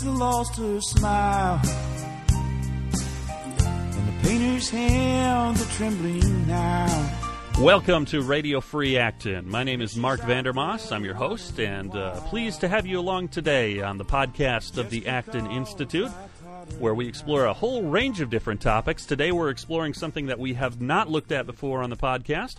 eyes lost her smile. And the painter's trembling now. Welcome to Radio Free Acton. My name is Mark Vandermoss. I'm your host, and uh, pleased to have you along today on the podcast of the Acton Institute, where we explore a whole range of different topics. Today, we're exploring something that we have not looked at before on the podcast.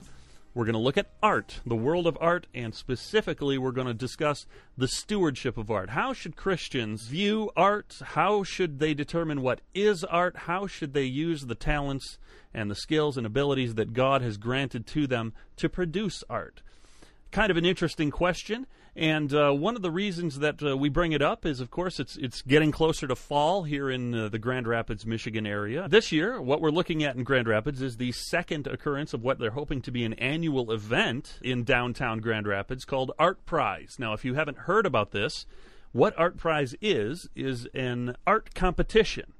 We're going to look at art, the world of art, and specifically, we're going to discuss the stewardship of art. How should Christians view art? How should they determine what is art? How should they use the talents and the skills and abilities that God has granted to them to produce art? Kind of an interesting question, and uh, one of the reasons that uh, we bring it up is, of course, it's it's getting closer to fall here in uh, the Grand Rapids, Michigan area. This year, what we're looking at in Grand Rapids is the second occurrence of what they're hoping to be an annual event in downtown Grand Rapids called ArtPrize. Now, if you haven't heard about this, what ArtPrize is is an art competition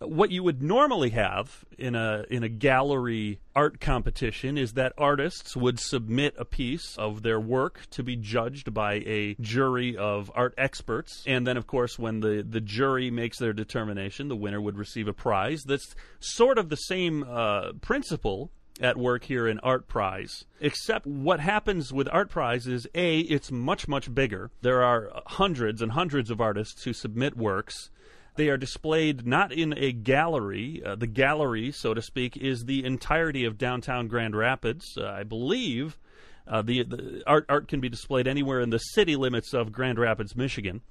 what you would normally have in a in a gallery art competition is that artists would submit a piece of their work to be judged by a jury of art experts and then of course when the the jury makes their determination the winner would receive a prize that's sort of the same uh, principle at work here in ArtPrize. Except what happens with ArtPrize is A, it's much, much bigger. There are hundreds and hundreds of artists who submit works. They are displayed not in a gallery. Uh, the gallery, so to speak, is the entirety of downtown Grand Rapids. Uh, I believe uh, the, the, art art can be displayed anywhere in the city limits of Grand Rapids, Michigan.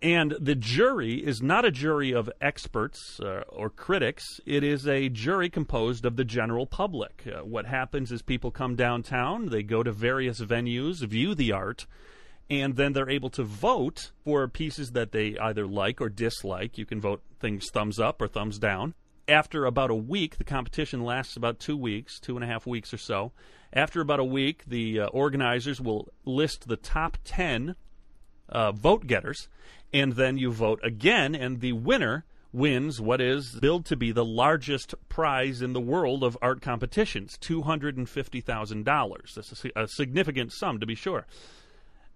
And the jury is not a jury of experts uh, or critics. It is a jury composed of the general public. Uh, what happens is people come downtown, they go to various venues, view the art, and then they're able to vote for pieces that they either like or dislike. You can vote things thumbs up or thumbs down. After about a week, the competition lasts about two weeks, two and a half weeks or so. After about a week, the uh, organizers will list the top 10 uh, vote getters, and then you vote again, and the winner wins what is billed to be the largest prize in the world of art competitions $250,000. That's a, a significant sum, to be sure.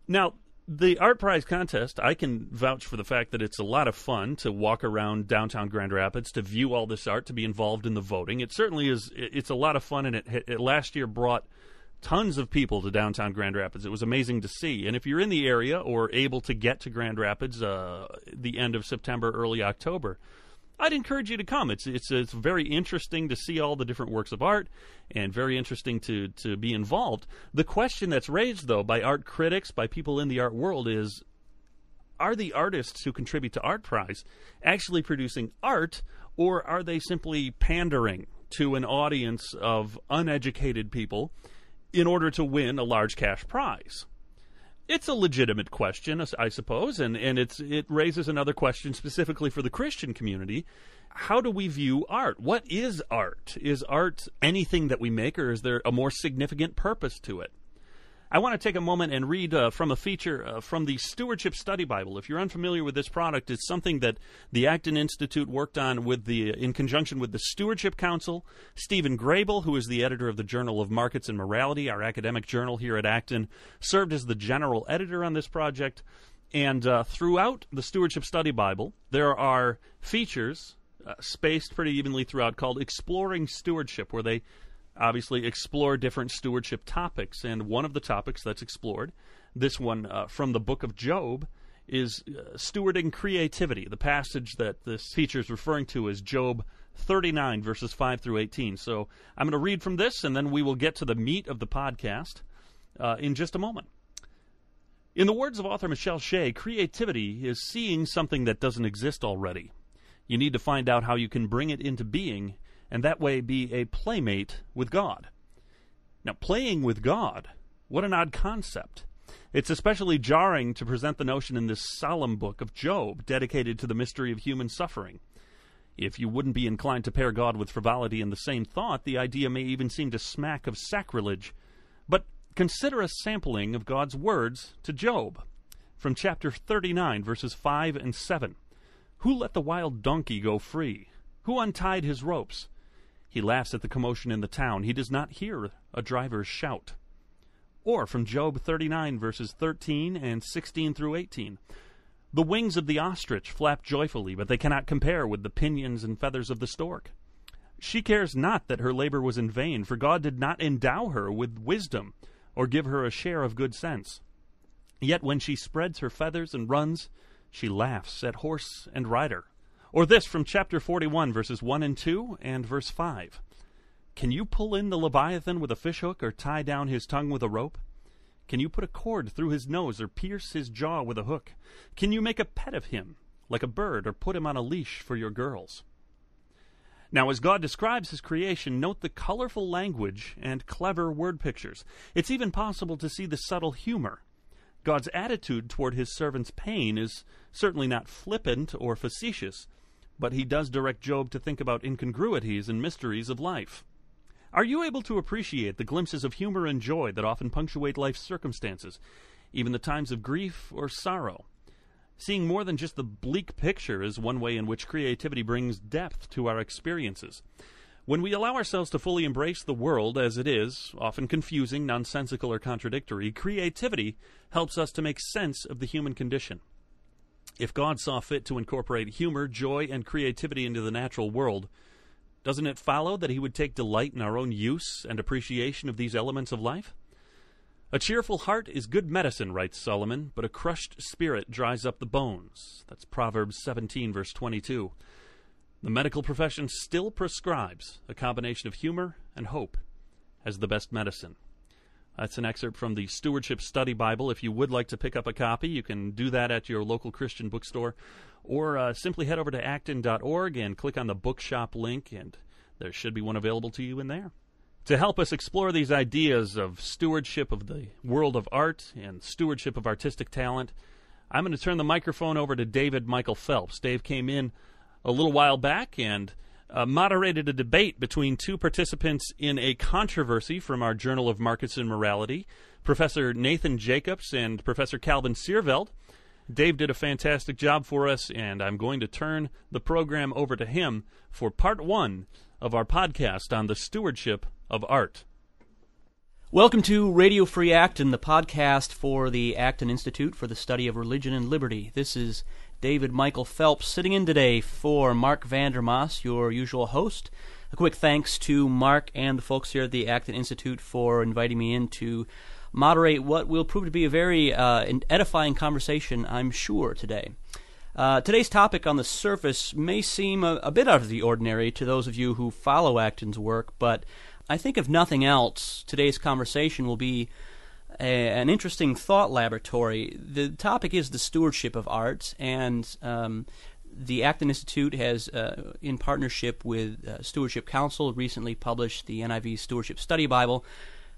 Now, the ArtPrize contest, I can vouch for the fact that it's a lot of fun to walk around downtown Grand Rapids to view all this art, to be involved in the voting. It certainly is. It's a lot of fun, and it, it last year brought tons of people to downtown Grand Rapids. It was amazing to see. And if you're in the area or able to get to Grand Rapids, uh, the end of September, early October, I'd encourage you to come. It's it's it's very interesting to see all the different works of art, and very interesting to to be involved. The question that's raised though by art critics, by people in the art world, is: Are the artists who contribute to ArtPrize actually producing art, or are they simply pandering to an audience of uneducated people in order to win a large cash prize? It's a legitimate question, I suppose, and, and it's it raises another question specifically for the Christian community. How do we view art? What is art? Is art anything that we make, or is there a more significant purpose to it? I want to take a moment and read uh, from a feature uh, from the Stewardship Study Bible. If you're unfamiliar with this product, it's something that the Acton Institute worked on with the in conjunction with the Stewardship Council. Stephen Grabill, who is the editor of the Journal of Markets and Morality, our academic journal here at Acton, served as the general editor on this project. And uh, throughout the Stewardship Study Bible, there are features uh, spaced pretty evenly throughout called Exploring Stewardship, where they obviously explore different stewardship topics. And one of the topics that's explored, this one uh, from the book of Job, is uh, stewarding creativity. The passage that this feature is referring to is Job 39, verses 5 through 18. So I'm going to read from this, and then we will get to the meat of the podcast uh, in just a moment. In the words of author Michelle Shea, creativity is seeing something that doesn't exist already. You need to find out how you can bring it into being and that way be a playmate with God. Now, playing with God, what an odd concept. It's especially jarring to present the notion in this solemn book of Job, dedicated to the mystery of human suffering. If you wouldn't be inclined to pair God with frivolity in the same thought, the idea may even seem to smack of sacrilege. But consider a sampling of God's words to Job from chapter 39, verses 5 and 7. Who let the wild donkey go free? Who untied his ropes? He laughs at the commotion in the town. He does not hear a driver's shout. Or from Job 39, verses 13 and 16 through 18. The wings of the ostrich flap joyfully, but they cannot compare with the pinions and feathers of the stork. She cares not that her labor was in vain, for God did not endow her with wisdom, or give her a share of good sense. Yet when she spreads her feathers and runs, she laughs at horse and rider. Or this from chapter 41, verses 1 and 2, and verse 5. Can you pull in the Leviathan with a fishhook, or tie down his tongue with a rope? Can you put a cord through his nose, or pierce his jaw with a hook? Can you make a pet of him, like a bird, or put him on a leash for your girls? Now, as God describes his creation, note the colorful language and clever word pictures. It's even possible to see the subtle humor. God's attitude toward his servant's pain is certainly not flippant or facetious, but he does direct Job to think about incongruities and mysteries of life. Are you able to appreciate the glimpses of humor and joy that often punctuate life's circumstances, even the times of grief or sorrow? Seeing more than just the bleak picture is one way in which creativity brings depth to our experiences. When we allow ourselves to fully embrace the world as it is, often confusing, nonsensical, or contradictory, creativity helps us to make sense of the human condition. If God saw fit to incorporate humor, joy, and creativity into the natural world, doesn't it follow that he would take delight in our own use and appreciation of these elements of life? A cheerful heart is good medicine, writes Solomon, but a crushed spirit dries up the bones. That's Proverbs 17, verse 22. The medical profession still prescribes a combination of humor and hope as the best medicine. That's an excerpt from the Stewardship Study Bible. If you would like to pick up a copy, you can do that at your local Christian bookstore, or uh, simply head over to acton.org and click on the bookshop link, and there should be one available to you in there. To help us explore these ideas of stewardship of the world of art and stewardship of artistic talent, I'm going to turn the microphone over to David Michael Phelps. Dave came in a little while back and uh, moderated a debate between two participants in a controversy from our Journal of Markets and Morality, Professor Nathan Jacobs and Professor Calvin Seerveld. Dave did a fantastic job for us, and I'm going to turn the program over to him for part one of our podcast on the stewardship of art. Welcome to Radio Free Acton, the podcast for the Acton Institute for the Study of Religion and Liberty. This is David Michael Phelps sitting in today for Mark Vandermas, your usual host. A quick thanks to Mark and the folks here at the Acton Institute for inviting me in to moderate what will prove to be a very uh, edifying conversation, I'm sure, today. Uh, today's topic on the surface may seem a, a, bit out of the ordinary to those of you who follow Acton's work, but I think if nothing else, today's conversation will be a, an interesting thought laboratory. The topic is the stewardship of art, and um, the Acton Institute has, uh, in partnership with uh, Stewardship Council, recently published the NIV Stewardship Study Bible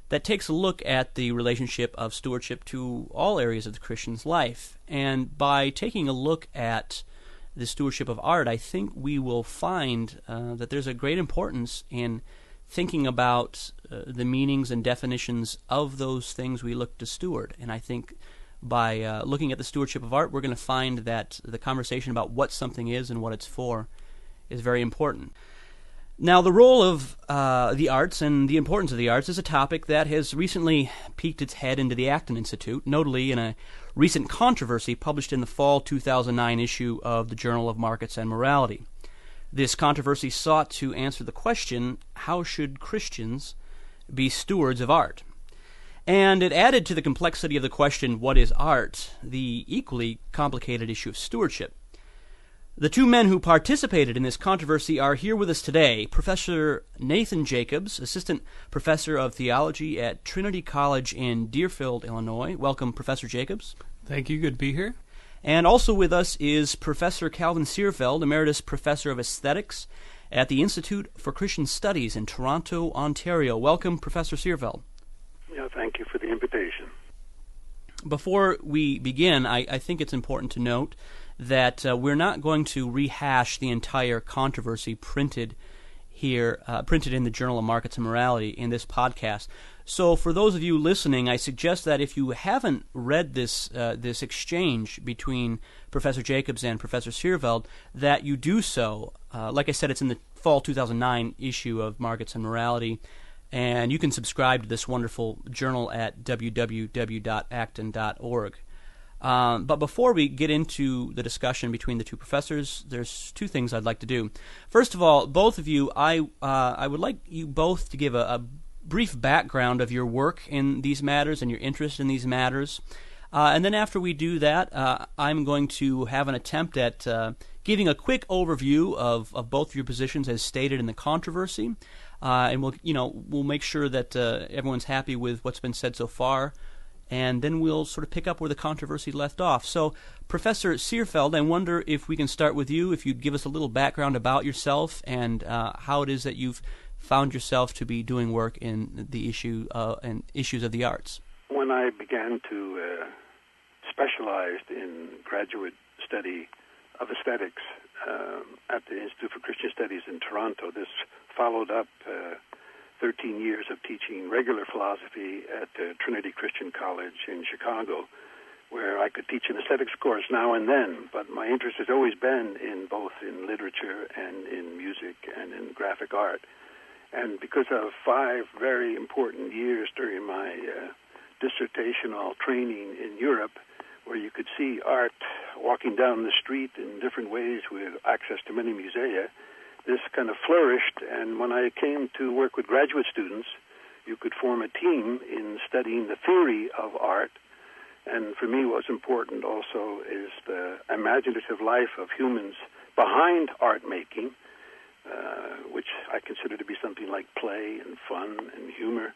that takes a look at the relationship of stewardship to all areas of the Christian's life. And by taking a look at the stewardship of art, I think we will find uh, that there's a great importance in thinking about uh, the meanings and definitions of those things we look to steward. And I think by uh, looking at the stewardship of art, we're going to find that the conversation about what something is and what it's for is very important. Now, the role of uh, the arts and the importance of the arts is a topic that has recently peeked its head into the Acton Institute, notably in a recent controversy published in the fall 2009 issue of the Journal of Markets and Morality. This controversy sought to answer the question how should Christians be stewards of art? And it added to the complexity of the question, what is art, the equally complicated issue of stewardship. The two men who participated in this controversy are here with us today Professor Nathan Jacobs, Assistant Professor of Theology at Trinity College in Deerfield, Illinois. Welcome, Professor Jacobs. Thank you. Good to be here. And also with us is Professor Calvin Seerveld, Emeritus Professor of Aesthetics at the Institute for Christian Studies in Toronto, Ontario. Welcome, Professor Seerveld. Yeah, thank you for the invitation. Before we begin, I, I think it's important to note that uh, we're not going to rehash the entire controversy printed here, uh, printed in the Journal of Markets and Morality in this podcast. So, for those of you listening, I suggest that if you haven't read this uh, this exchange between Professor Jacobs and Professor Seerveld, that you do so. Uh, like I said, it's in the fall 2009 issue of Markets and Morality, and you can subscribe to this wonderful journal at www.acton.org. Um, but before we get into the discussion between the two professors, there's two things I'd like to do. First of all, both of you, I uh, I would like you both to give a, a, brief background of your work in these matters and your interest in these matters. Uh, and then after we do that, uh, I'm going to have an attempt at uh, giving a quick overview of, of both your positions as stated in the controversy. Uh, and we'll, you know, we'll make sure that uh, everyone's happy with what's been said so far and then we'll sort of pick up where the controversy left off. So, Professor Seerveld, I wonder if we can start with you, if you'd give us a little background about yourself and uh, how it is that you've found yourself to be doing work in the issue uh, and issues of the arts. When I began to uh, specialize in graduate study of aesthetics um, at the Institute for Christian Studies in Toronto, this followed up uh, 13 years of teaching regular philosophy at uh, Trinity Christian College in Chicago, where I could teach an aesthetics course now and then. But my interest has always been in both in literature and in music and in graphic art. And because of five very important years during my uh, dissertational training in Europe, where you could see art walking down the street in different ways with access to many musea, this kind of flourished. And when I came to work with graduate students, you could form a team in studying the theory of art. And for me, what's important also is the imaginative life of humans behind art making, uh, which I consider to be something like play and fun and humor.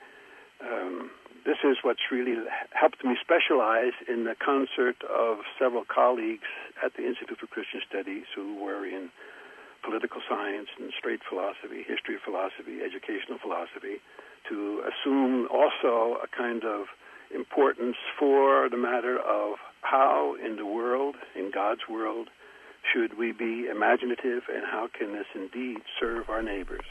Um, this is what's really helped me specialize in the concert of several colleagues at the Institute for Christian Studies who were in political science and straight philosophy, history of philosophy, educational philosophy, to assume also a kind of importance for the matter of how in the world, in God's world, should we be imaginative and how can this indeed serve our neighbors.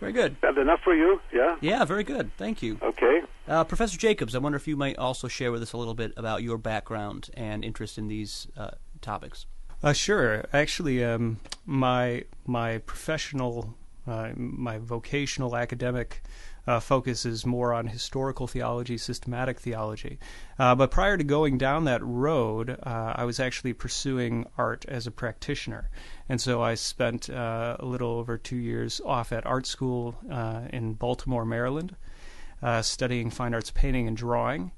Very good. Is that enough for you? Yeah? Yeah, very good. Thank you. Okay. Uh, Professor Jacobs, I wonder if you might also share with us a little bit about your background and interest in these uh, topics. Uh, sure. Actually, um, my my professional, uh, my vocational academic uh, focus is more on historical theology, systematic theology. Uh, but prior to going down that road, uh, I was actually pursuing art as a practitioner, and so I spent uh, a little over two years off at art school in Baltimore, Maryland, studying fine arts painting and drawing.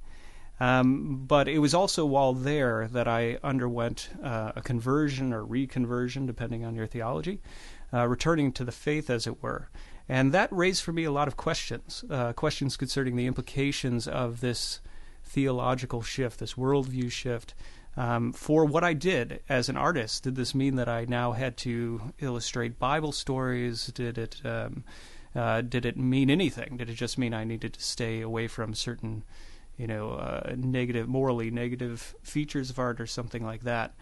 Um, but it was also while there that I underwent uh, a conversion or reconversion, depending on your theology, uh, returning to the faith, as it were. And that raised for me a lot of questions, uh, questions concerning the implications of this theological shift, this worldview shift, um, for what I did as an artist. Did this mean that I now had to illustrate Bible stories? Did it um, uh, did it mean anything? Did it just mean I needed to stay away from certain you know, uh, negative, morally negative features of art or something like that.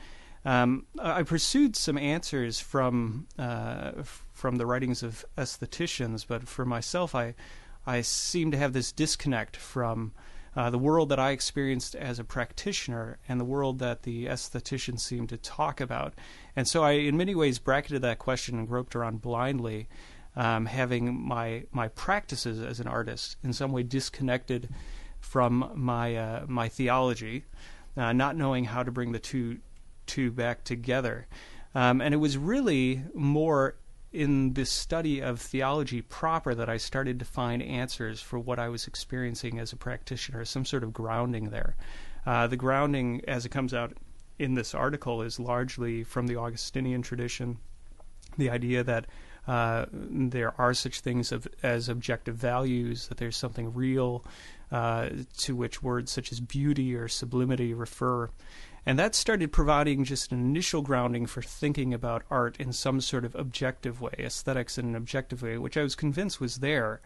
Um, I pursued some answers from uh, from the writings of aestheticians, but for myself, I I seem to have this disconnect from uh, the world that I experienced as a practitioner and the world that the aestheticians seem to talk about. And so I, in many ways, bracketed that question and groped around blindly, um, having my my practices as an artist in some way disconnected from my uh, my theology, uh, not knowing how to bring the two two back together. Um, and it was really more in the study of theology proper that I started to find answers for what I was experiencing as a practitioner, some sort of grounding there. Uh, the grounding, as it comes out in this article, is largely from the Augustinian tradition. The idea that uh, there are such things of, as objective values, that there's something real uh, to which words such as beauty or sublimity refer. And that started providing just an initial grounding for thinking about art in some sort of objective way, aesthetics in an objective way, which I was convinced was there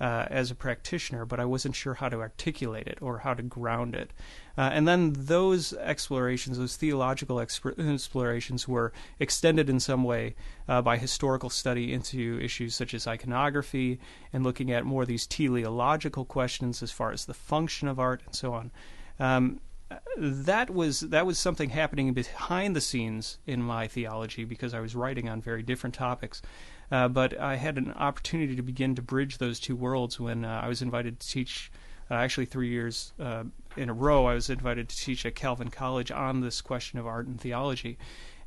uh, as a practitioner, but I wasn't sure how to articulate it or how to ground it. Uh, and then those explorations, those theological exp- explorations, were extended in some way uh, by historical study into issues such as iconography and looking at more of these teleological questions as far as the function of art and so on. Um, that was that was something happening behind the scenes in my theology because I was writing on very different topics. Uh, but I had an opportunity to begin to bridge those two worlds when uh, I was invited to teach uh, actually three years uh, in a row, I was invited to teach at Calvin College on this question of art and theology.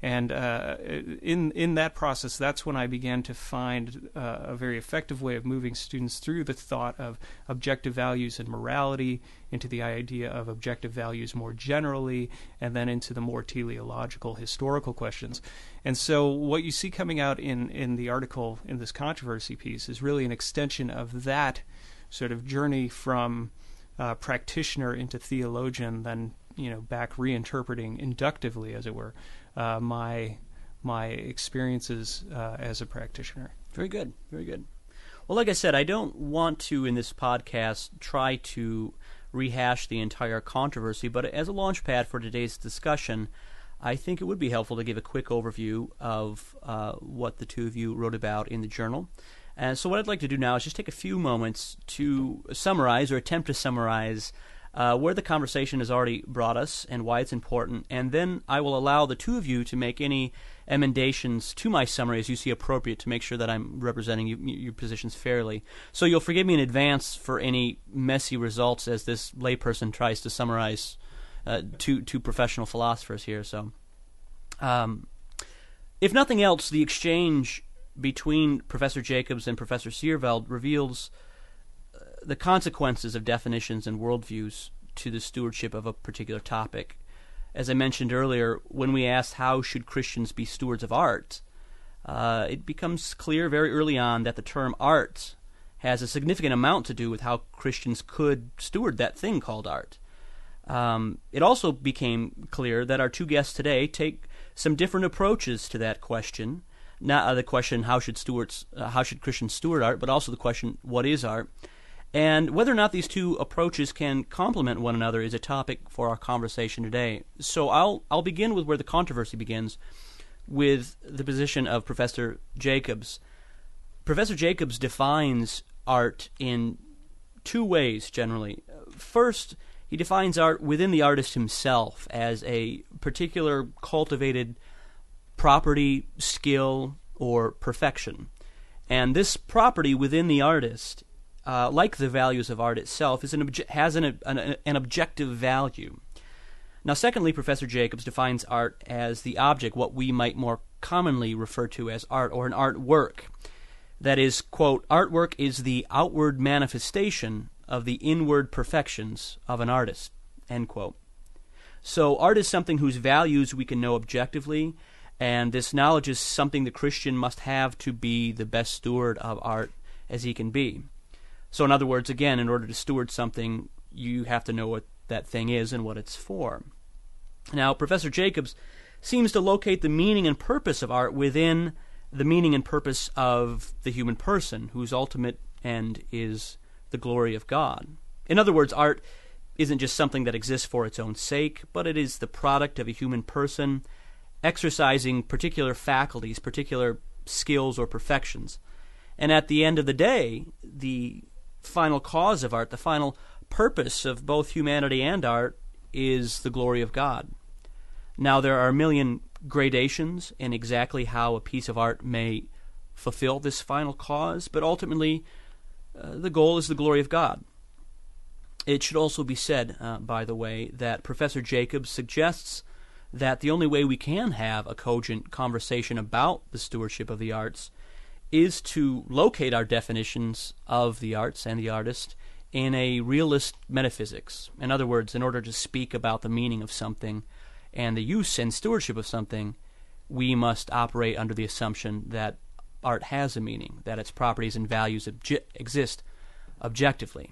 And uh, in in that process, that's when I began to find uh, a very effective way of moving students through the thought of objective values and morality, into the idea of objective values more generally, and then into the more teleological historical questions. And so, what you see coming out in in the article in this controversy piece is really an extension of that sort of journey from uh, practitioner into theologian, then you know back reinterpreting inductively, as it were, uh, my my experiences uh, as a practitioner. Very good, very good. Well, like I said, I don't want to in this podcast try to rehash the entire controversy, but as a launch pad for today's discussion, I think it would be helpful to give a quick overview of uh, what the two of you wrote about in the journal. And so, what I'd like to do now is just take a few moments to summarize or attempt to summarize uh, where the conversation has already brought us and why it's important, and then I will allow the two of you to make any emendations to my summary as you see appropriate to make sure that I'm representing you, your positions fairly. So you'll forgive me in advance for any messy results as this layperson tries to summarize uh, two two professional philosophers here. So, um, if nothing else, the exchange between Professor Jacobs and Professor Seerveld reveals the consequences of definitions and worldviews to the stewardship of a particular topic. As I mentioned earlier, when we asked how should Christians be stewards of art, uh, it becomes clear very early on that the term art has a significant amount to do with how Christians could steward that thing called art. Um, it also became clear that our two guests today take some different approaches to that question. Not uh, the question how should stewards, uh, how should Christians steward art, but also the question what is art. And whether or not these two approaches can complement one another is a topic for our conversation today. So I'll I'll begin with where the controversy begins, with the position of Professor Jacobs. Professor Jacobs defines art in two ways generally. First, he defines art within the artist himself as a particular cultivated property, skill, or perfection. And this property within the artist uh, like the values of art itself, is an obje- has an, an, an objective value. Now, secondly, Professor Jacobs defines art as the object, what we might more commonly refer to as art or an artwork. That is, quote, artwork is the outward manifestation of the inward perfections of an artist, end quote. So, art is something whose values we can know objectively, and this knowledge is something the Christian must have to be the best steward of art as he can be. So, in other words, again, in order to steward something, you have to know what that thing is and what it's for. Now, Professor Jacobs seems to locate the meaning and purpose of art within the meaning and purpose of the human person, whose ultimate end is the glory of God. In other words, art isn't just something that exists for its own sake, but it is the product of a human person exercising particular faculties, particular skills or perfections. And at the end of the day, the final cause of art, the final purpose of both humanity and art, is the glory of God. Now, there are a million gradations in exactly how a piece of art may fulfill this final cause, but ultimately, uh, the goal is the glory of God. It should also be said, uh, by the way, that Professor Jacobs suggests that the only way we can have a cogent conversation about the stewardship of the arts is to locate our definitions of the arts and the artist in a realist metaphysics. In other words, in order to speak about the meaning of something and the use and stewardship of something, we must operate under the assumption that art has a meaning, that its properties and values obje- exist objectively.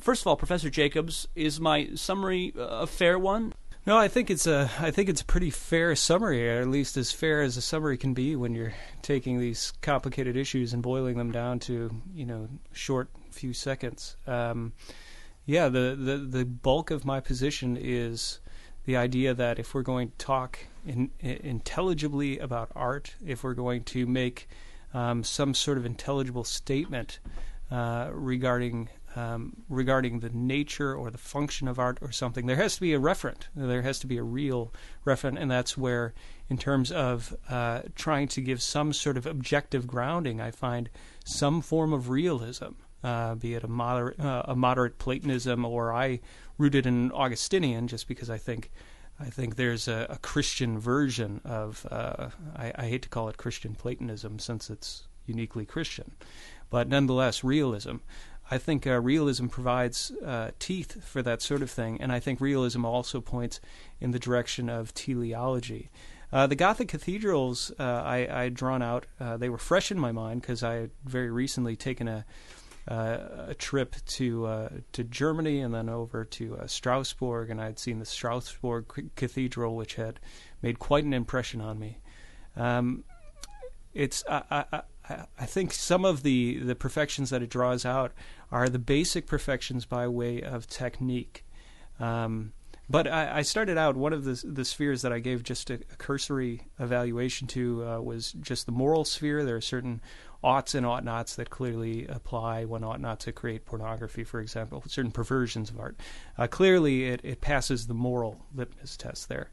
First of all, Professor Jacobs, is my summary uh, a fair one? No, I think it's a I think it's a pretty fair summary, or at least as fair as a summary can be when you're taking these complicated issues and boiling them down to you know short few seconds. Um, yeah, the, the the bulk of my position is the idea that if we're going to talk in, in, intelligibly about art, if we're going to make um, some sort of intelligible statement uh, regarding um, regarding the nature or the function of art or something, there has to be a referent. There has to be a real referent, and that's where, in terms of uh, trying to give some sort of objective grounding, I find some form of realism uh, be it a moderate, uh, a moderate Platonism, or I rooted in Augustinian, just because I think I think there's a, a Christian version of uh, I, I, hate to call it Christian Platonism since it's uniquely Christian, but nonetheless realism. I think uh, realism provides uh, teeth for that sort of thing, and I think realism also points in the direction of teleology. Uh, the Gothic cathedrals uh, I, I had drawn out, uh, they were fresh in my mind because I had very recently taken a, uh, a trip to to Germany and then over to Strasbourg, and I had seen the Strasbourg Cathedral, which had made quite an impression on me. Um, it's I, I, I think some of the, the perfections that it draws out are the basic perfections by way of technique. Um, but I, I, started out one of the the spheres that I gave just a, a cursory evaluation to uh, was just the moral sphere. There are certain oughts and ought nots that clearly apply. One ought not to create pornography, for example, certain perversions of art. Uh, clearly, it, it passes the moral litmus test there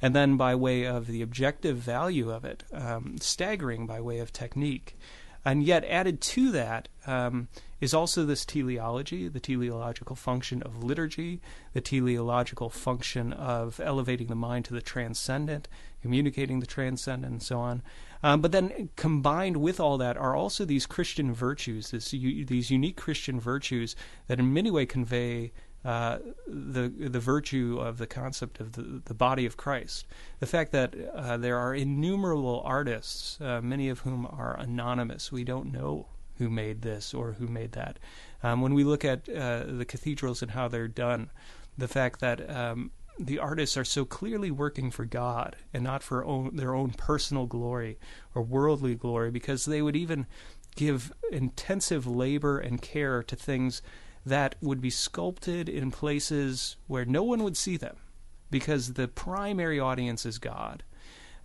and then by way of the objective value of it, um, staggering by way of technique. And yet, added to that um, is also this teleology, the teleological function of liturgy, the teleological function of elevating the mind to the transcendent, communicating the transcendent, and so on. Um, but then combined with all that are also these Christian virtues, this, these unique Christian virtues that in many ways convey uh, the the virtue of the concept of the, the body of Christ. The fact that uh, there are innumerable artists, uh, many of whom are anonymous. We don't know who made this or who made that. Um, when we look at uh, the cathedrals and how they're done, the fact that um, the artists are so clearly working for God and not for own, their own personal glory or worldly glory, because they would even give intensive labor and care to things that would be sculpted in places where no one would see them because the primary audience is God.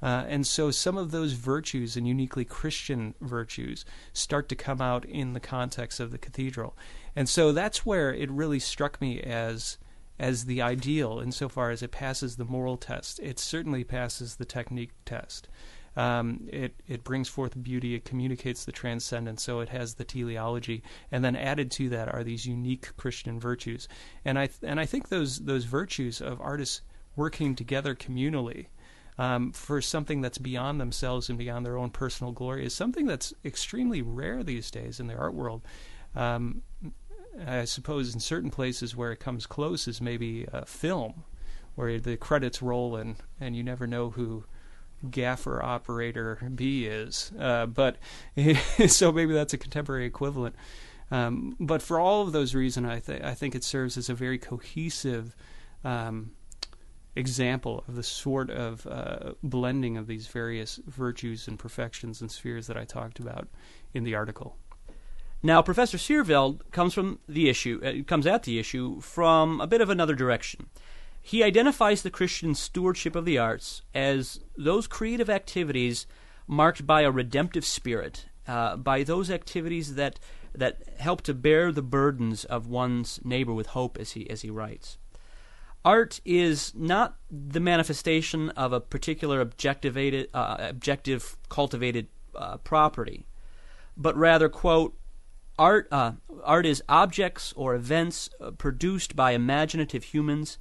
Uh, and so some of those virtues and uniquely Christian virtues start to come out in the context of the cathedral. And so that's where it really struck me as as the ideal insofar as it passes the moral test. It certainly passes the technique test. Um, it it brings forth beauty. It communicates the transcendent. So it has the teleology, and then added to that are these unique Christian virtues. And I th- and I think those those virtues of artists working together communally. Um, for something that's beyond themselves and beyond their own personal glory is something that's extremely rare these days in the art world. Um, I suppose in certain places where it comes close is maybe a film, where the credits roll and and you never know who gaffer operator B is. Uh, but so maybe that's a contemporary equivalent. Um, but for all of those reasons, I, th- I think it serves as a very cohesive um, example of the sort of uh, blending of these various virtues and perfections and spheres that I talked about in the article. Now, Professor Seerveld comes from the issue, uh, comes at the issue from a bit of another direction. He identifies the Christian stewardship of the arts as those creative activities marked by a redemptive spirit, uh, by those activities that that help to bear the burdens of one's neighbor with hope, as he as he writes. Art is not the manifestation of a particular objectivated, uh, objective cultivated uh, property, but rather, quote, art, uh, art is objects or events uh, produced by imaginative humans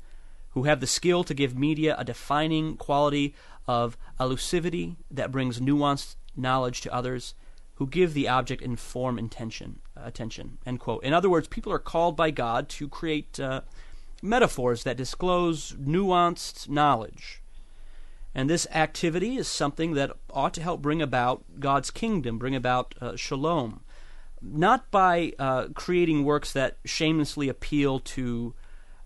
who have the skill to give media a defining quality of elusivity that brings nuanced knowledge to others, who give the object in form intention, uh, attention. End quote. In other words, people are called by God to create uh, metaphors that disclose nuanced knowledge. And this activity is something that ought to help bring about God's kingdom, bring about uh, shalom. Not by uh, creating works that shamelessly appeal to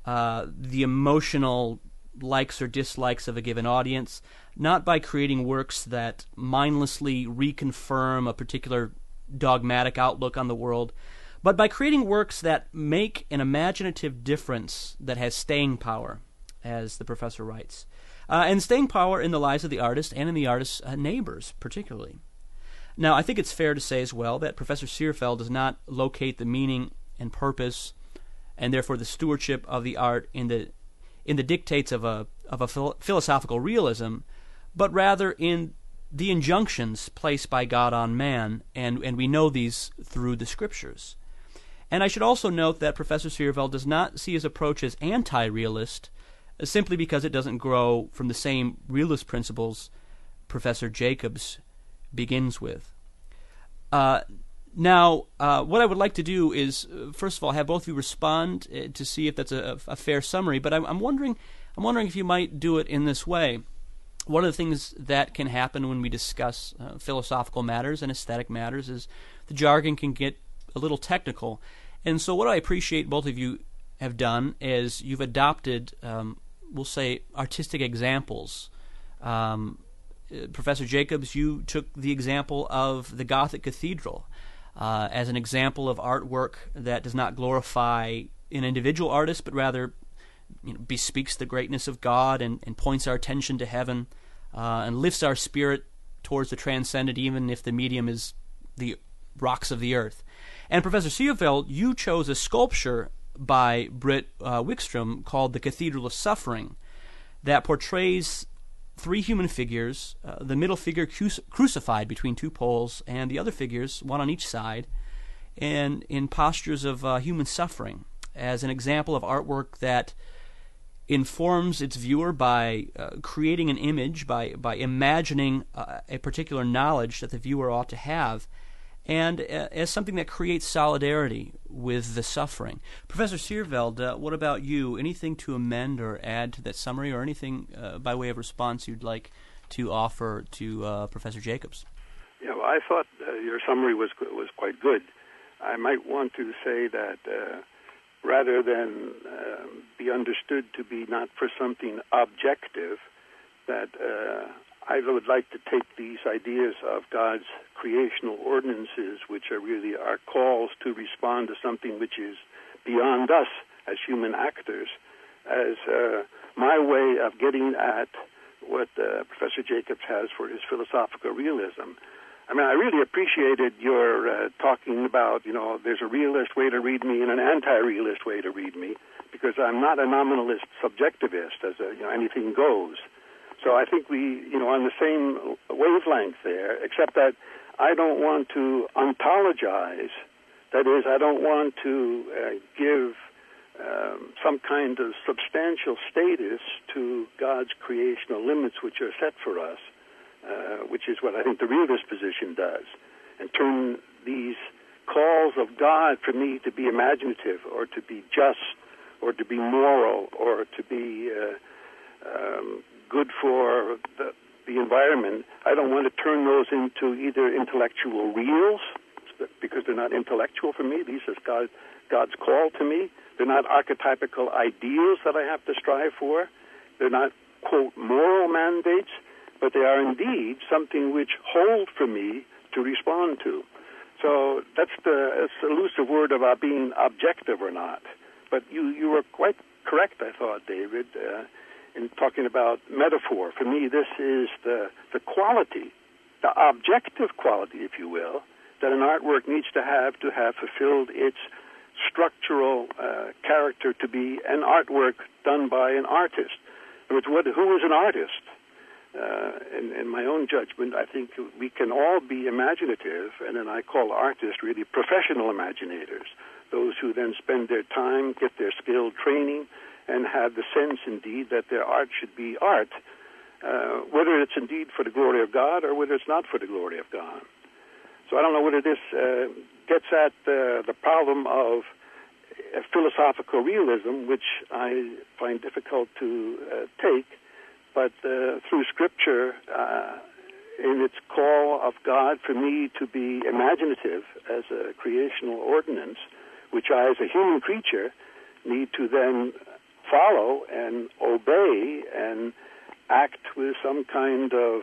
uh, the emotional likes or dislikes of a given audience, not by creating works that mindlessly reconfirm a particular dogmatic outlook on the world, but by creating works that make an imaginative difference that has staying power, as the professor writes. Uh, and staying power in the lives of the artist and in the artist's uh, neighbors, particularly. Now, I think it's fair to say as well that Professor Seerveld does not locate the meaning and purpose and therefore the stewardship of the art in the in the dictates of a of a phil- philosophical realism, but rather in the injunctions placed by God on man, and and we know these through the scriptures. And I should also note that Professor Seerveld does not see his approach as anti realist uh, simply because it doesn't grow from the same realist principles Professor Jacobs begins with. Uh, now, uh, what I would like to do is, uh, first of all, have both of you respond uh, to see if that's a, a fair summary. But I'm, I'm, wondering, I'm wondering if you might do it in this way. One of the things that can happen when we discuss uh, philosophical matters and aesthetic matters is the jargon can get a little technical. And so, what I appreciate both of you have done is you've adopted, um, we'll say, artistic examples. Um, Professor Jacobs, you took the example of the Gothic Cathedral uh, as an example of artwork that does not glorify an individual artist, but rather you know, bespeaks the greatness of God and, and points our attention to heaven uh, and lifts our spirit towards the transcendent, even if the medium is the rocks of the earth. And Professor Seerveld, you chose a sculpture by Britt uh, Wikström called The Cathedral of Suffering that portrays three human figures, uh, the middle figure crucified between two poles, and the other figures, one on each side, and in postures of uh, human suffering, as an example of artwork that informs its viewer by uh, creating an image, by, by imagining uh, a particular knowledge that the viewer ought to have and uh, as something that creates solidarity with the suffering. Professor Seerveld, uh, what about you? Anything to amend or add to that summary, or anything uh, by way of response you'd like to offer to uh, Professor Jacobs? Yeah, well, I thought uh, your summary was was quite good. I might want to say that uh, rather than um, be understood to be not for something objective, that I would like to take these ideas of God's creational ordinances, which are really our calls to respond to something which is beyond us as human actors, as uh, my way of getting at what uh, Professor Jacobs has for his philosophical realism. I mean, I really appreciated your uh, talking about, you know, there's a realist way to read me and an anti-realist way to read me, because I'm not a nominalist subjectivist, as a, you know, anything goes. So I think we, you know, on the same wavelength there, except that I don't want to ontologize. That is, I don't want to uh, give um, some kind of substantial status to God's creational limits, which are set for us, uh, which is what I think the realist position does, and turn these calls of God for me to be imaginative or to be just or to be moral or to be uh, um, good for the, the environment, I don't want to turn those into either intellectual reals, because they're not intellectual for me. These are God, God's call to me. They're not archetypical ideals that I have to strive for. They're not, quote, moral mandates, but they are indeed something which hold for me to respond to. So that's the elusive word about being objective or not. But you, you were quite correct, I thought, David. Uh, in talking about metaphor. For me, this is the, the quality, the objective quality, if you will, that an artwork needs to have to have fulfilled its structural uh, character to be an artwork done by an artist. In other words, who is an artist? Uh, in, in, my own judgment, I think we can all be imaginative, and then I call artists really professional imaginators, those who then spend their time, get their skilled training, and have the sense, indeed, that their art should be art, uh, whether it's indeed for the glory of God or whether it's not for the glory of God. So I don't know whether this uh, gets at uh, the problem of uh, philosophical realism, which I find difficult to uh, take, but uh, through Scripture, in its call of God for me to be imaginative as a creational ordinance, which I, as a human creature, need to then follow and obey and act with some kind of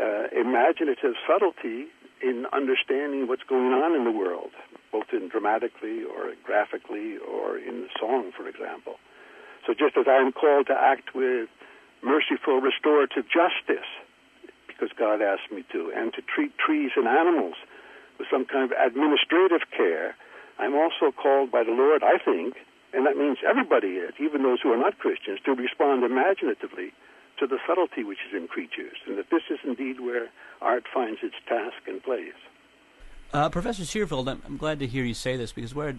uh, imaginative subtlety in understanding what's going on in the world, both in dramatically or graphically or in song, for example. So just as I am called to act with merciful restorative justice, because God asked me to, and to treat trees and animals with some kind of administrative care, I'm also called by the Lord, I think, and that means everybody is, even those who are not Christians, to respond imaginatively to the subtlety which is in creatures, and that this is indeed where art finds its task and place. Uh, Professor Seerveld, I'm, I'm, glad to hear you say this because we're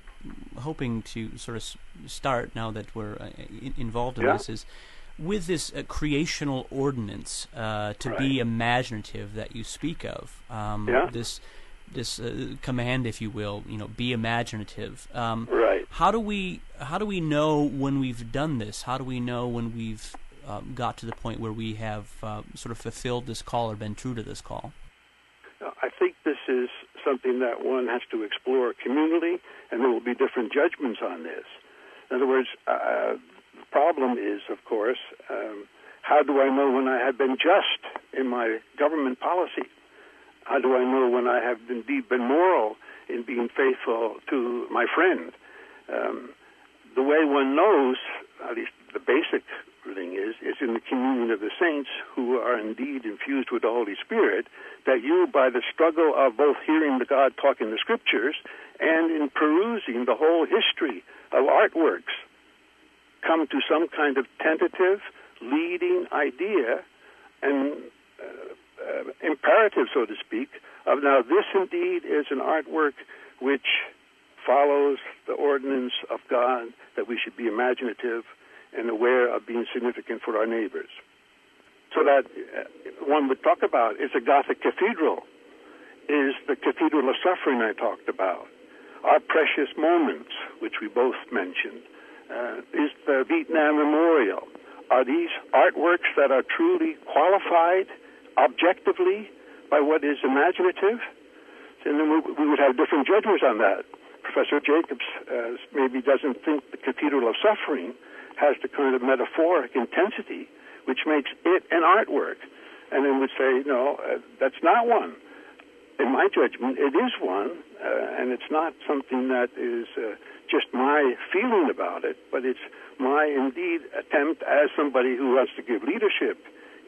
hoping to sort of start now that we're uh, in, involved in yeah. this is with this uh, creational ordinance uh, to right. be imaginative that you speak of. Um, yeah. This this uh, command, if you will, you know, be imaginative. Um, right. How do we how do we know when we've done this? How do we know when we've um, got to the point where we have uh, sort of fulfilled this call or been true to this call? I think this is something that one has to explore communally, and there will be different judgments on this. In other words, uh, the problem is, of course, um, how do I know when I have been just in my government policy? How do I know when I have indeed been moral in being faithful to my friend? Um, the way one knows, at least the basic thing is, is in the communion of the saints who are indeed infused with the Holy Spirit, that you, by the struggle of both hearing the God talk in the Scriptures and in perusing the whole history of artworks, come to some kind of tentative, leading idea and uh, uh, imperative, so to speak, of now this indeed is an artwork which follows the ordinance of God that we should be imaginative and aware of being significant for our neighbors. So that uh, one would talk about is a Gothic cathedral, is the cathedral of suffering I talked about, our precious moments, which we both mentioned, uh, is the Vietnam Memorial. Are these artworks that are truly qualified objectively by what is imaginative? And then we, we would have different judgments on that. Professor Jacobs uh, maybe doesn't think the Cathedral of Suffering has the kind of metaphoric intensity which makes it an artwork. And then would say, no, uh, that's not one. In my judgment, it is one, uh, and it's not something that is uh, just my feeling about it, but it's my indeed attempt as somebody who wants to give leadership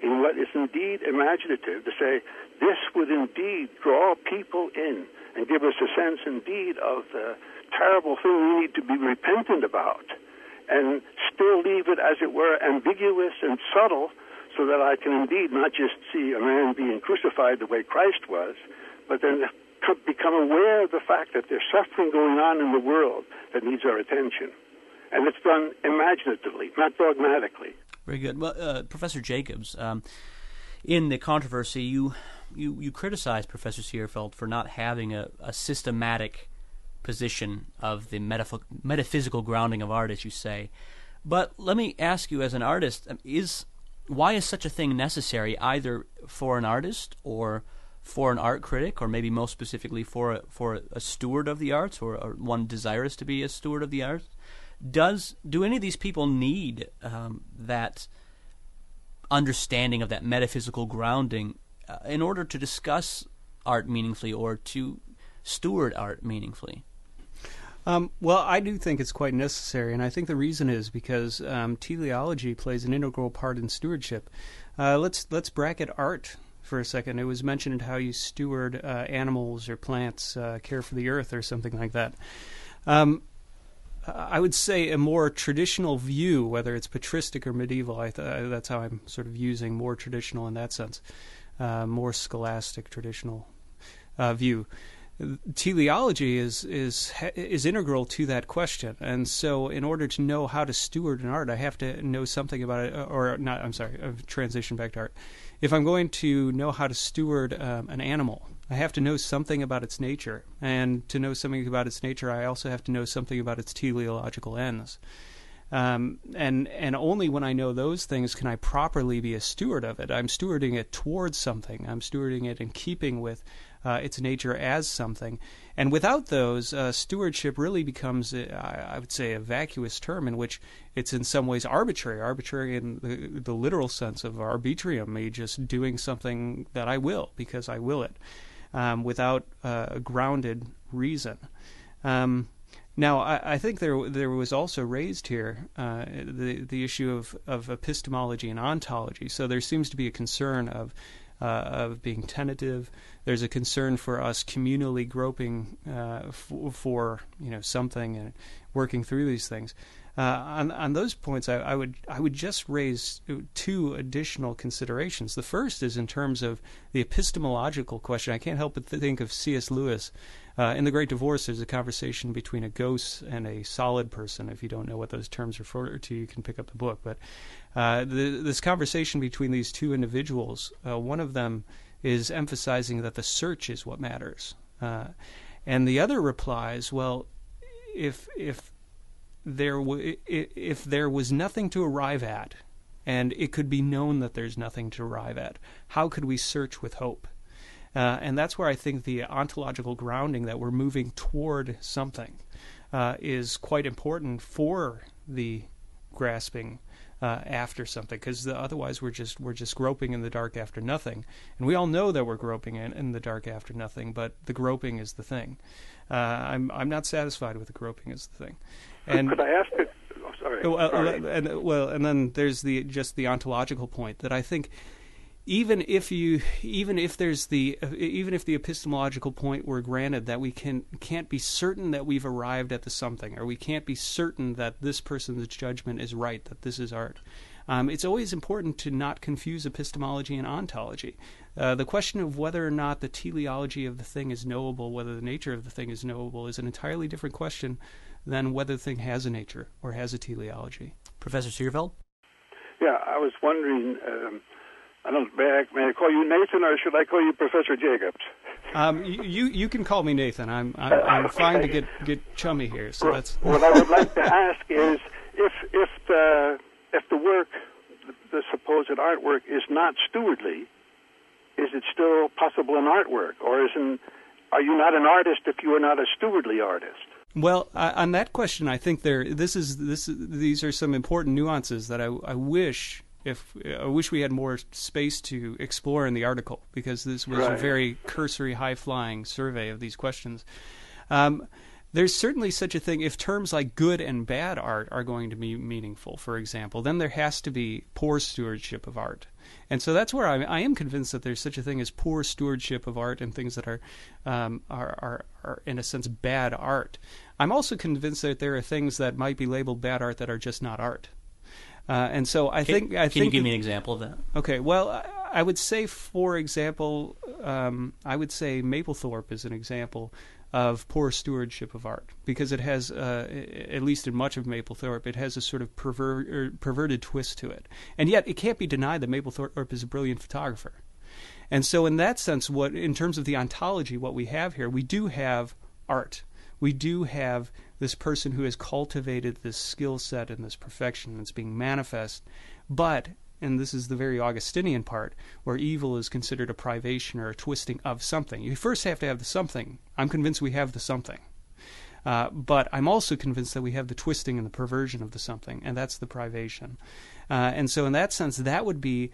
in what is indeed imaginative to say this would indeed draw people in and give us a sense indeed of the terrible thing we need to be repentant about and still leave it, as it were, ambiguous and subtle so that I can indeed not just see a man being crucified the way Christ was, but then become aware of the fact that there's suffering going on in the world that needs our attention. And it's done imaginatively, not dogmatically. Very good. Well, uh, Professor Jacobs, um, in the controversy, you, you, you criticized Professor Seerveld for not having a, a systematic position of the metaph- metaphysical grounding of art, as you say. But let me ask you, as an artist, um, is why is such a thing necessary, either for an artist or for an art critic, or maybe most specifically for a, for a steward of the arts, or, or, one desirous to be a steward of the arts? Does do any of these people need um, that understanding of that metaphysical grounding uh, in order to discuss art meaningfully or to steward art meaningfully? Um, well, I do think it's quite necessary, and I think the reason is because um, teleology plays an integral part in stewardship. Uh, let's let's bracket art for a second. It was mentioned how you steward uh, animals or plants, uh, care for the earth, or something like that. Um, I would say a more traditional view, whether it's patristic or medieval, th- that's how I'm sort of using more traditional in that sense, uh, more scholastic traditional uh, view teleology is is is integral to that question. And so, in order to know how to steward an art, I have to know something about it, or not. I'm sorry, I've transitioned back to art. If I'm going to know how to steward um, an animal, I have to know something about its nature, and to know something about its nature, I also have to know something about its teleological ends. Um, and and only when I know those things can I properly be a steward of it. I'm stewarding it towards something. I'm stewarding it in keeping with uh, its nature as something. And without those, uh, stewardship really becomes, uh, I would say, a vacuous term in which it's in some ways arbitrary, arbitrary in the, the literal sense of arbitrium, me just doing something that I will because I will it, um, without uh, a grounded reason. Um, now, I, I, think there there was also raised here uh, the the issue of, of epistemology and ontology. So there seems to be a concern of uh, of being tentative. There's a concern for us communally groping uh, f- for you know something and working through these things. uh, on on those points, I, I, would I would just raise two additional considerations. The first is in terms of the epistemological question. I can't help but think of C.S. Lewis. Uh, in The Great Divorce, there's a conversation between a ghost and a solid person. If you don't know what those terms refer to, you can pick up the book. But uh, the, this conversation between these two individuals, uh, one of them is emphasizing that the search is what matters, uh, and the other replies, "Well, if if there w- if there was nothing to arrive at, and it could be known that there's nothing to arrive at, how could we search with hope? Uh, and that's where I think the ontological grounding that we're moving toward something uh, is quite important for the grasping uh, after something because otherwise we're just we're just groping in the dark after nothing and we all know that we're groping in, in the dark after nothing but the groping is the thing uh, I'm I'm not satisfied with the groping is the thing and could I ask it? Oh, sorry. Well, sorry. And, well, and then there's the just the ontological point that I think even if you even if there's the even if the epistemological point were granted that we can can't be certain that we've arrived at the something or we can't be certain that this person's judgment is right that this is art um, it's always important to not confuse epistemology and ontology uh, the question of whether or not the teleology of the thing is knowable whether the nature of the thing is knowable is an entirely different question than whether the thing has a nature or has a teleology. Professor Seerveld? Yeah, I was wondering. Um, I don't. May I, may I call you Nathan, or should I call you Professor Jacobs? Um, you you can call me Nathan. I'm I'm, I'm okay. fine to get get chummy here. So that's what I would like to ask is if if the if the work, the supposed artwork, is not stewardly, is it still possible an artwork, or isn't? Are you not an artist if you are not a stewardly artist? Well, on that question, I think there. This is this. These are some important nuances that I, I wish if I wish we had more space to explore in the article because this was right. a very cursory, high flying survey of these questions. Um, there's certainly such a thing if terms like good and bad art are going to be meaningful, for example, then there has to be poor stewardship of art. And so that's where I, I am convinced that there's such a thing as poor stewardship of art and things that are, um, are, are, are, in a sense, bad art. I'm also convinced that there are things that might be labeled bad art that are just not art. Uh, and so I can, think I can think you give me an example of that? Okay, well, I, I would say, for example, um, I would say Mapplethorpe is an example of poor stewardship of art because it has, uh, at least in much of Mapplethorpe, it has a sort of perver- er, perverted twist to it. And yet, it can't be denied that Mapplethorpe is a brilliant photographer. And so, in that sense, what in terms of the ontology, what we have here, we do have art. We do have this person who has cultivated this skill set and this perfection that's being manifest, but and this is the very Augustinian part, where evil is considered a privation or a twisting of something. You first have to have the something. I'm convinced we have the something. Uh, but I'm also convinced that we have the twisting and the perversion of the something, and that's the privation. Uh, and so, in that sense, that would be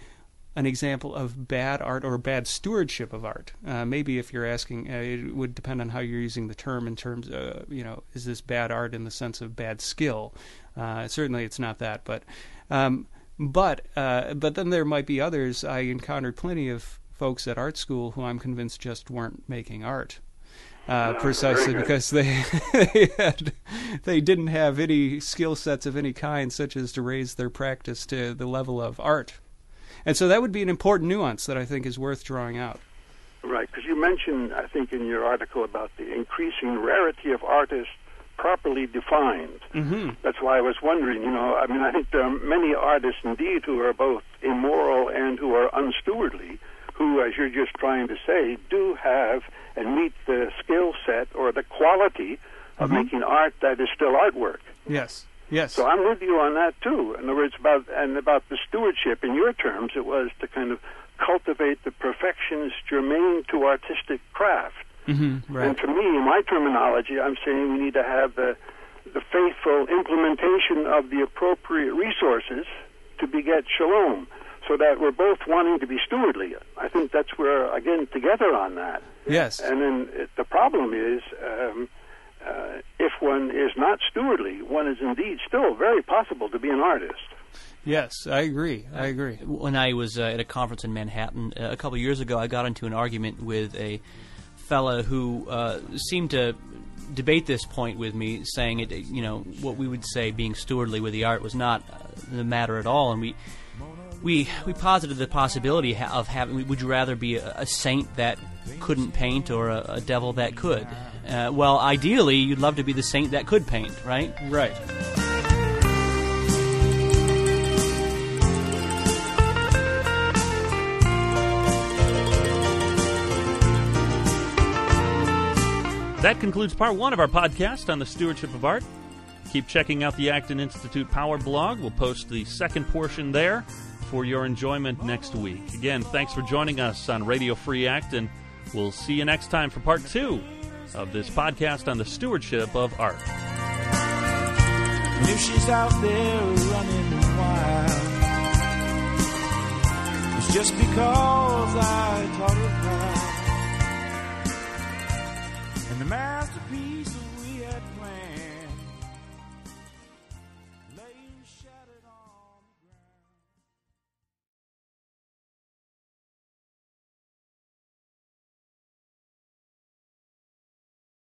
an example of bad art or bad stewardship of art. Uh, maybe if you're asking, uh, it would depend on how you're using the term in terms of, you know, is this bad art in the sense of bad skill? Uh, certainly it's not that, but um, but uh, but then there might be others. I encountered plenty of folks at art school who I'm convinced just weren't making art. Uh, precisely because they they, had, they didn't have any skill sets of any kind, such as to raise their practice to the level of art, and so that would be an important nuance that I think is worth drawing out. Right, because you mentioned, I think, in your article about the increasing rarity of artists properly defined. Mm-hmm. That's why I was wondering, you know, I mean, I think there are many artists indeed who are both immoral and who are unstewardly, who, as you're just trying to say, do have and meet the skill set or the quality of mm-hmm. making art that is still artwork. Yes. Yes. So I'm with you on that too. In other words, about and about the stewardship. In your terms, it was to kind of cultivate the perfections germane to artistic craft. Mm-hmm, right. And to me, in my terminology, I'm saying we need to have the the faithful implementation of the appropriate resources to beget shalom, so that we're both wanting to be stewardly. I think that's where again together on that. Yes. And then it, the problem is. Um, uh, if one is not stewardly, one is indeed still very possible to be an artist. Yes, I agree. I agree. When I was uh, at a conference in Manhattan uh, a couple years ago, I got into an argument with a fella who uh, seemed to debate this point with me, saying it, you know, what we would say being stewardly with the art was not uh, the matter at all, and we we we posited the possibility of having. Would you rather be a, a saint that couldn't paint or a, a devil that could? Uh, well, ideally, you'd love to be the saint that could paint, right? Right. That concludes part one of our podcast on the stewardship of art. Keep checking out the Acton Institute Power blog. We'll post the second portion there for your enjoyment next week. Again, thanks for joining us on Radio Free Acton. We'll see you next time for part two of this podcast on the stewardship of art. If she's out there running wild, it's just because I taught her how.